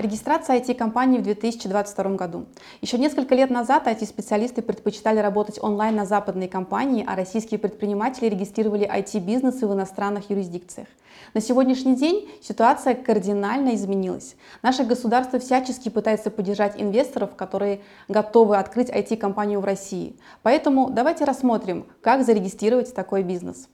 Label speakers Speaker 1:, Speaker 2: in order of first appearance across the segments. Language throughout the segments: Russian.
Speaker 1: Регистрация IT-компании в 2022 году. Еще несколько лет назад IT-специалисты предпочитали работать онлайн на западные компании, а российские предприниматели регистрировали IT-бизнесы в иностранных юрисдикциях. На сегодняшний день ситуация кардинально изменилась. Наше государство всячески пытается поддержать инвесторов, которые готовы открыть IT-компанию в России. Поэтому давайте рассмотрим, как зарегистрировать такой бизнес.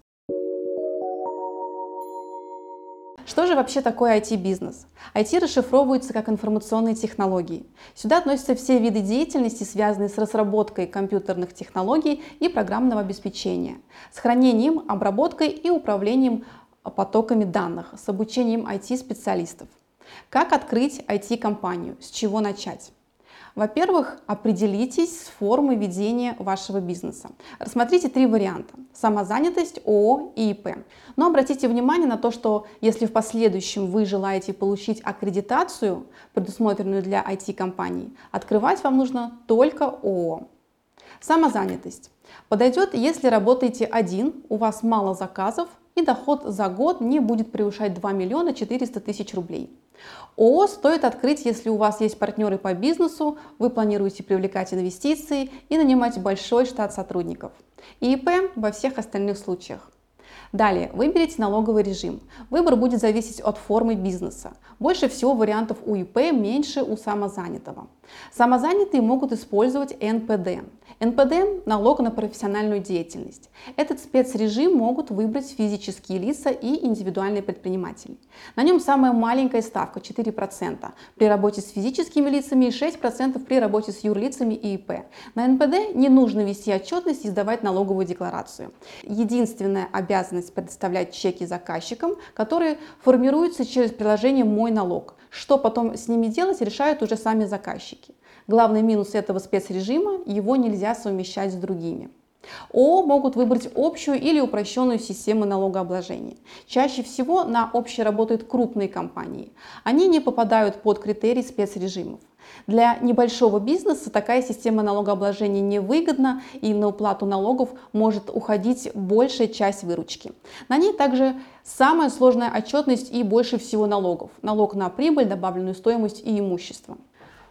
Speaker 1: Что же вообще такое IT-бизнес? IT расшифровывается как информационные технологии. Сюда относятся все виды деятельности, связанные с разработкой компьютерных технологий и программного обеспечения, с хранением, обработкой и управлением потоками данных, с обучением IT-специалистов. Как открыть IT-компанию? С чего начать? Во-первых, определитесь с формой ведения вашего бизнеса. Рассмотрите три варианта. Самозанятость, ООО и ИП. Но обратите внимание на то, что если в последующем вы желаете получить аккредитацию, предусмотренную для IT-компаний, открывать вам нужно только ООО. Самозанятость. Подойдет, если работаете один, у вас мало заказов и доход за год не будет превышать 2 миллиона 400 тысяч рублей. ООО стоит открыть, если у вас есть партнеры по бизнесу, вы планируете привлекать инвестиции и нанимать большой штат сотрудников. И ИП во всех остальных случаях. Далее, выберите налоговый режим. Выбор будет зависеть от формы бизнеса. Больше всего вариантов у ИП, меньше у самозанятого. Самозанятые могут использовать НПД. НПД – налог на профессиональную деятельность. Этот спецрежим могут выбрать физические лица и индивидуальные предприниматели. На нем самая маленькая ставка – 4% при работе с физическими лицами и 6% при работе с юрлицами и ИП. На НПД не нужно вести отчетность и сдавать налоговую декларацию. Единственная обязанность предоставлять чеки заказчикам, которые формируются через приложение «Мой налог». Что потом с ними делать, решают уже сами заказчики. Главный минус этого спецрежима – его нельзя совмещать с другими. ООО могут выбрать общую или упрощенную систему налогообложения. Чаще всего на общей работают крупные компании. Они не попадают под критерии спецрежимов. Для небольшого бизнеса такая система налогообложения невыгодна и на уплату налогов может уходить большая часть выручки. На ней также самая сложная отчетность и больше всего налогов. Налог на прибыль, добавленную стоимость и имущество.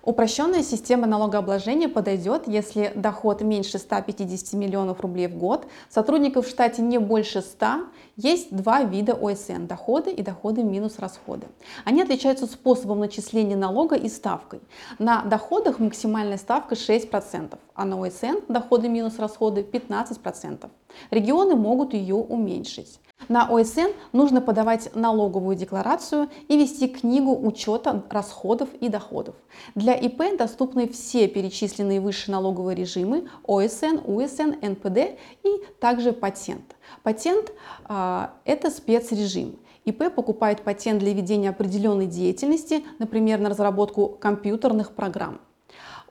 Speaker 1: Упрощенная система налогообложения подойдет, если доход меньше 150 миллионов рублей в год, сотрудников в штате не больше 100, есть два вида ОСН – доходы и доходы минус расходы. Они отличаются способом начисления налога и ставкой. На доходах максимальная ставка 6%, а на ОСН – доходы минус расходы 15%. Регионы могут ее уменьшить. На ОСН нужно подавать налоговую декларацию и вести книгу учета расходов и доходов. Для ИП доступны все перечисленные выше налоговые режимы ОСН, УСН, НПД и также патент. Патент а, это спецрежим. ИП покупает патент для ведения определенной деятельности, например, на разработку компьютерных программ.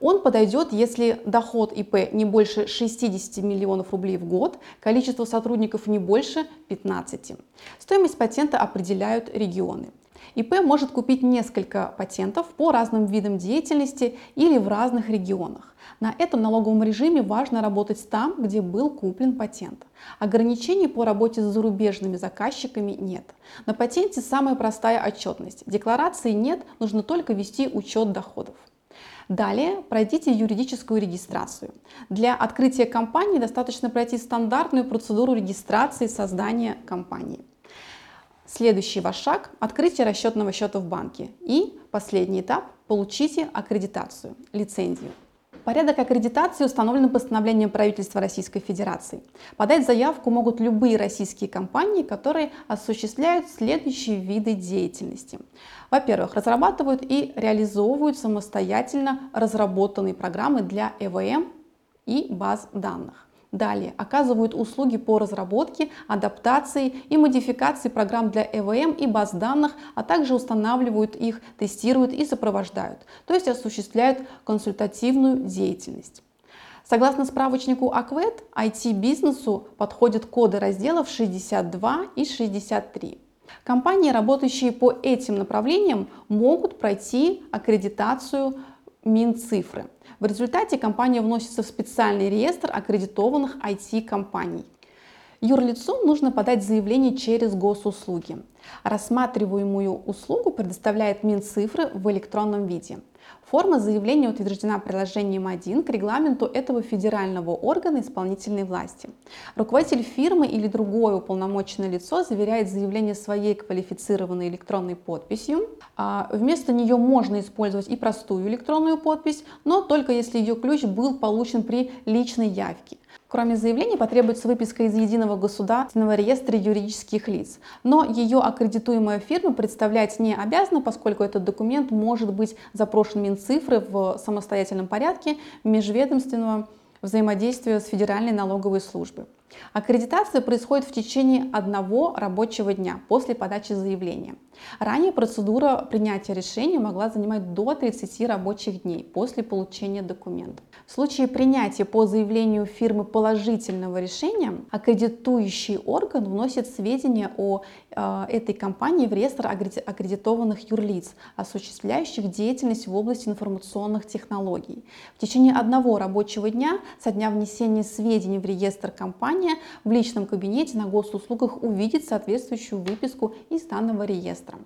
Speaker 1: Он подойдет, если доход ИП не больше 60 миллионов рублей в год, количество сотрудников не больше 15. Стоимость патента определяют регионы. ИП может купить несколько патентов по разным видам деятельности или в разных регионах. На этом налоговом режиме важно работать там, где был куплен патент. Ограничений по работе с зарубежными заказчиками нет. На патенте самая простая отчетность. Декларации нет, нужно только вести учет доходов. Далее пройдите юридическую регистрацию. Для открытия компании достаточно пройти стандартную процедуру регистрации создания компании. Следующий ваш шаг – открытие расчетного счета в банке. И последний этап – получите аккредитацию, лицензию. Порядок аккредитации установлен постановлением правительства Российской Федерации. Подать заявку могут любые российские компании, которые осуществляют следующие виды деятельности. Во-первых, разрабатывают и реализовывают самостоятельно разработанные программы для ЭВМ и баз данных. Далее оказывают услуги по разработке, адаптации и модификации программ для ЭВМ и баз данных, а также устанавливают их, тестируют и сопровождают, то есть осуществляют консультативную деятельность. Согласно справочнику АКВЭД, IT-бизнесу подходят коды разделов 62 и 63. Компании, работающие по этим направлениям, могут пройти аккредитацию Минцифры. В результате компания вносится в специальный реестр аккредитованных IT-компаний. Юрлицу нужно подать заявление через госуслуги. Рассматриваемую услугу предоставляет Минцифры в электронном виде. Форма заявления утверждена приложением 1 к регламенту этого федерального органа исполнительной власти. Руководитель фирмы или другое уполномоченное лицо заверяет заявление своей квалифицированной электронной подписью. А, вместо нее можно использовать и простую электронную подпись, но только если ее ключ был получен при личной явке. Кроме заявления потребуется выписка из Единого государственного реестра юридических лиц, но ее аккредитуемая фирма представлять не обязана, поскольку этот документ может быть запрошен Минцифры в самостоятельном порядке межведомственного взаимодействия с Федеральной налоговой службой. Аккредитация происходит в течение одного рабочего дня после подачи заявления. Ранее процедура принятия решения могла занимать до 30 рабочих дней после получения документов. В случае принятия по заявлению фирмы положительного решения, аккредитующий орган вносит сведения о э, этой компании в реестр аккредитованных юрлиц, осуществляющих деятельность в области информационных технологий. В течение одного рабочего дня со дня внесения сведений в реестр компания в личном кабинете на госуслугах увидит соответствующую выписку из данного реестра.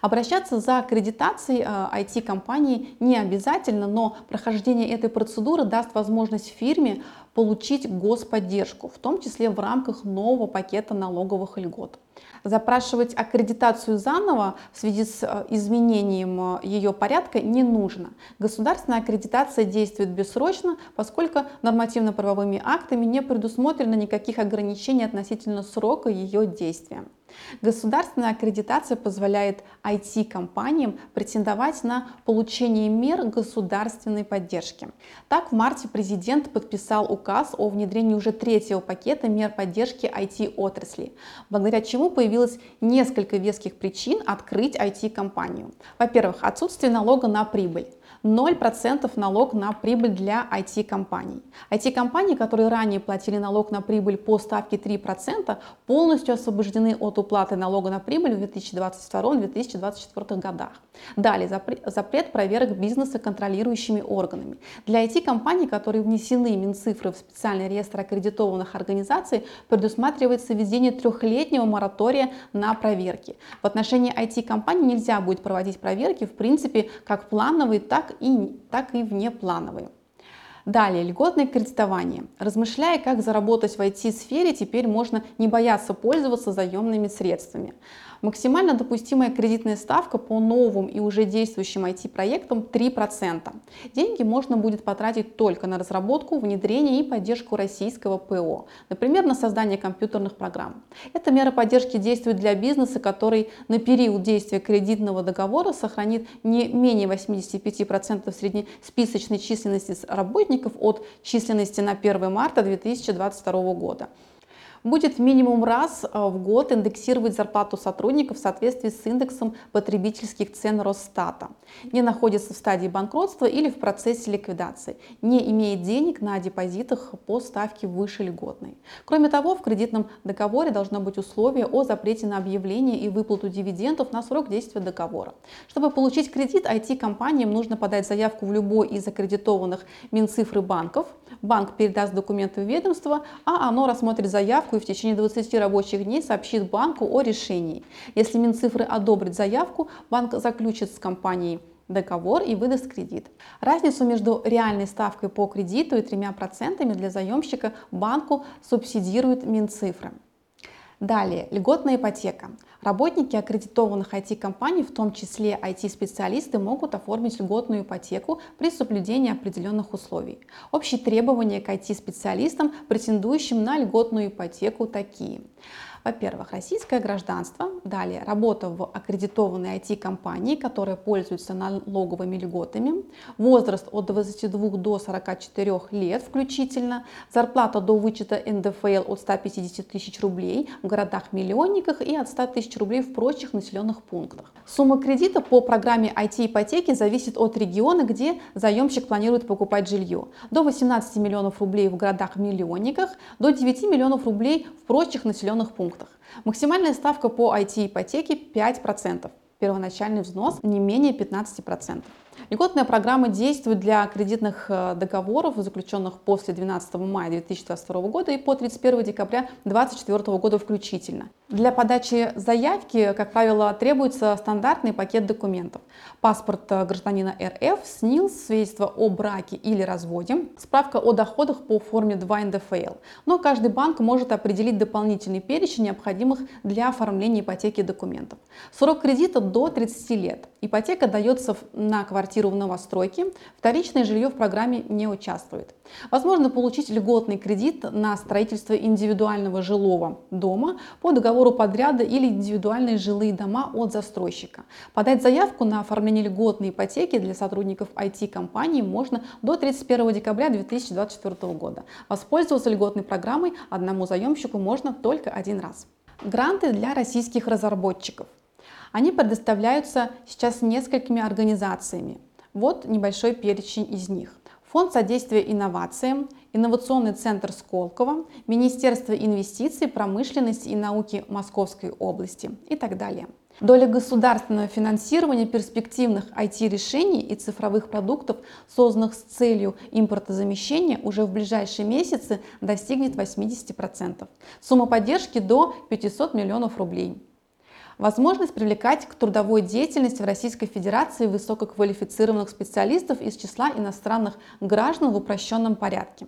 Speaker 1: Обращаться за аккредитацией IT-компании э, не обязательно, но прохождение этой процедуры даст возможность фирме получить господдержку, в том числе в рамках нового пакета налоговых льгот. Запрашивать аккредитацию заново в связи с э, изменением э, ее порядка не нужно. Государственная аккредитация действует бессрочно, поскольку нормативно-правовыми актами не предусмотрено никаких ограничений относительно срока ее действия. Государственная аккредитация позволяет IT-компаниям претендовать на получение мер государственной поддержки. Так, в марте президент подписал указ о внедрении уже третьего пакета мер поддержки IT-отрасли, благодаря чему появилось несколько веских причин открыть IT-компанию. Во-первых, отсутствие налога на прибыль. 0% налог на прибыль для IT-компаний. IT-компании, которые ранее платили налог на прибыль по ставке 3%, полностью освобождены от уплаты налога на прибыль в 2022-2024 годах. Далее, запрет проверок бизнеса контролирующими органами. Для IT-компаний, которые внесены Минцифры в специальный реестр аккредитованных организаций, предусматривается введение трехлетнего моратория на проверки. В отношении IT-компаний нельзя будет проводить проверки, в принципе, как плановые, так и, так и внеплановые. Далее, льготное кредитование. Размышляя, как заработать в IT-сфере, теперь можно не бояться пользоваться заемными средствами. Максимально допустимая кредитная ставка по новым и уже действующим IT-проектам 3%. Деньги можно будет потратить только на разработку, внедрение и поддержку российского ПО, например, на создание компьютерных программ. Эта мера поддержки действует для бизнеса, который на период действия кредитного договора сохранит не менее 85% среднесписочной численности работников от численности на 1 марта 2022 года будет минимум раз э, в год индексировать зарплату сотрудников в соответствии с индексом потребительских цен Росстата, не находится в стадии банкротства или в процессе ликвидации, не имеет денег на депозитах по ставке выше льготной. Кроме того, в кредитном договоре должно быть условие о запрете на объявление и выплату дивидендов на срок действия договора. Чтобы получить кредит, IT-компаниям нужно подать заявку в любой из аккредитованных Минцифры банков. Банк передаст документы в ведомство, а оно рассмотрит заявку заявку и в течение 20 рабочих дней сообщит банку о решении. Если Минцифры одобрит заявку, банк заключит с компанией договор и выдаст кредит. Разницу между реальной ставкой по кредиту и тремя процентами для заемщика банку субсидирует Минцифры. Далее, льготная ипотека. Работники аккредитованных IT-компаний, в том числе IT-специалисты, могут оформить льготную ипотеку при соблюдении определенных условий. Общие требования к IT-специалистам, претендующим на льготную ипотеку, такие. Во-первых, российское гражданство, далее работа в аккредитованной IT-компании, которая пользуется налоговыми льготами, возраст от 22 до 44 лет включительно, зарплата до вычета НДФЛ от 150 тысяч рублей в городах-миллионниках и от 100 тысяч рублей в прочих населенных пунктах. Сумма кредита по программе IT-ипотеки зависит от региона, где заемщик планирует покупать жилье. До 18 миллионов рублей в городах-миллионниках, до 9 миллионов рублей в прочих населенных пунктах. Максимальная ставка по IT-ипотеке 5%. первоначальный взнос не менее 15%. Льготная программа действует для кредитных э, договоров, заключенных после 12 мая 2022 года и по 31 декабря 2024 года включительно. Для подачи заявки, как правило, требуется стандартный пакет документов. Паспорт э, гражданина РФ, СНИЛС, свидетельство о браке или разводе, справка о доходах по форме 2 НДФЛ. Но каждый банк может определить дополнительный перечень необходимых для оформления ипотеки документов. Срок кредита до 30 лет. Ипотека дается на квартиру в новостройке, вторичное жилье в программе не участвует. Возможно получить льготный кредит на строительство индивидуального жилого дома по договору подряда или индивидуальные жилые дома от застройщика. Подать заявку на оформление льготной ипотеки для сотрудников IT-компании можно до 31 декабря 2024 года. Воспользоваться льготной программой одному заемщику можно только один раз. Гранты для российских разработчиков. Они предоставляются сейчас несколькими организациями. Вот небольшой перечень из них. Фонд содействия инновациям, Инновационный центр Сколково, Министерство инвестиций, промышленности и науки Московской области и так далее. Доля государственного финансирования перспективных IT-решений и цифровых продуктов, созданных с целью импортозамещения, уже в ближайшие месяцы достигнет 80%. Сумма поддержки до 500 миллионов рублей. Возможность привлекать к трудовой деятельности в Российской Федерации высококвалифицированных специалистов из числа иностранных граждан в упрощенном порядке.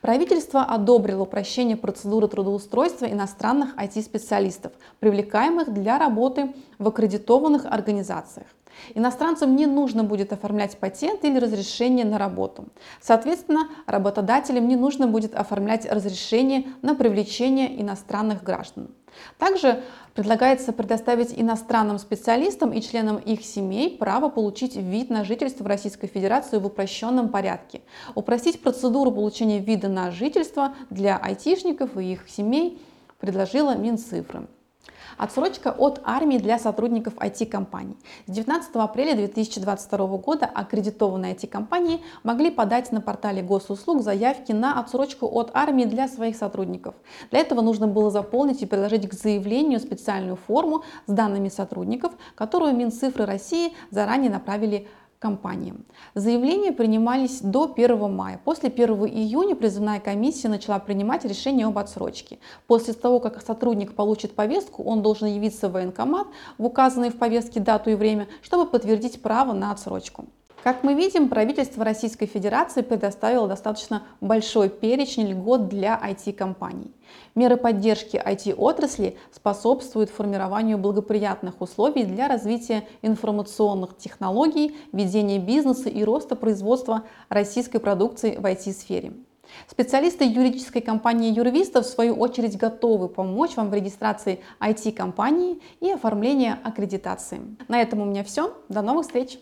Speaker 1: Правительство одобрило упрощение процедуры трудоустройства иностранных IT-специалистов, привлекаемых для работы в аккредитованных организациях. Иностранцам не нужно будет оформлять патент или разрешение на работу. Соответственно, работодателям не нужно будет оформлять разрешение на привлечение иностранных граждан. Также предлагается предоставить иностранным специалистам и членам их семей право получить вид на жительство в Российской Федерации в упрощенном порядке, упростить процедуру получения вида на жительство для айтишников и их семей предложила Минцифры. Отсрочка от армии для сотрудников IT-компаний. С 19 апреля 2022 года аккредитованные IT-компании могли подать на портале госуслуг заявки на отсрочку от армии для своих сотрудников. Для этого нужно было заполнить и приложить к заявлению специальную форму с данными сотрудников, которую Минцифры России заранее направили компаниям. Заявления принимались до 1 мая. После 1 июня призывная комиссия начала принимать решение об отсрочке. После того, как сотрудник получит повестку, он должен явиться в военкомат в указанной в повестке дату и время, чтобы подтвердить право на отсрочку. Как мы видим, правительство Российской Федерации предоставило достаточно большой перечень льгот для IT-компаний. Меры поддержки IT-отрасли способствуют формированию благоприятных условий для развития информационных технологий, ведения бизнеса и роста производства российской продукции в IT-сфере. Специалисты юридической компании Юрвиста в свою очередь готовы помочь вам в регистрации IT-компании и оформлении аккредитации. На этом у меня все. До новых встреч!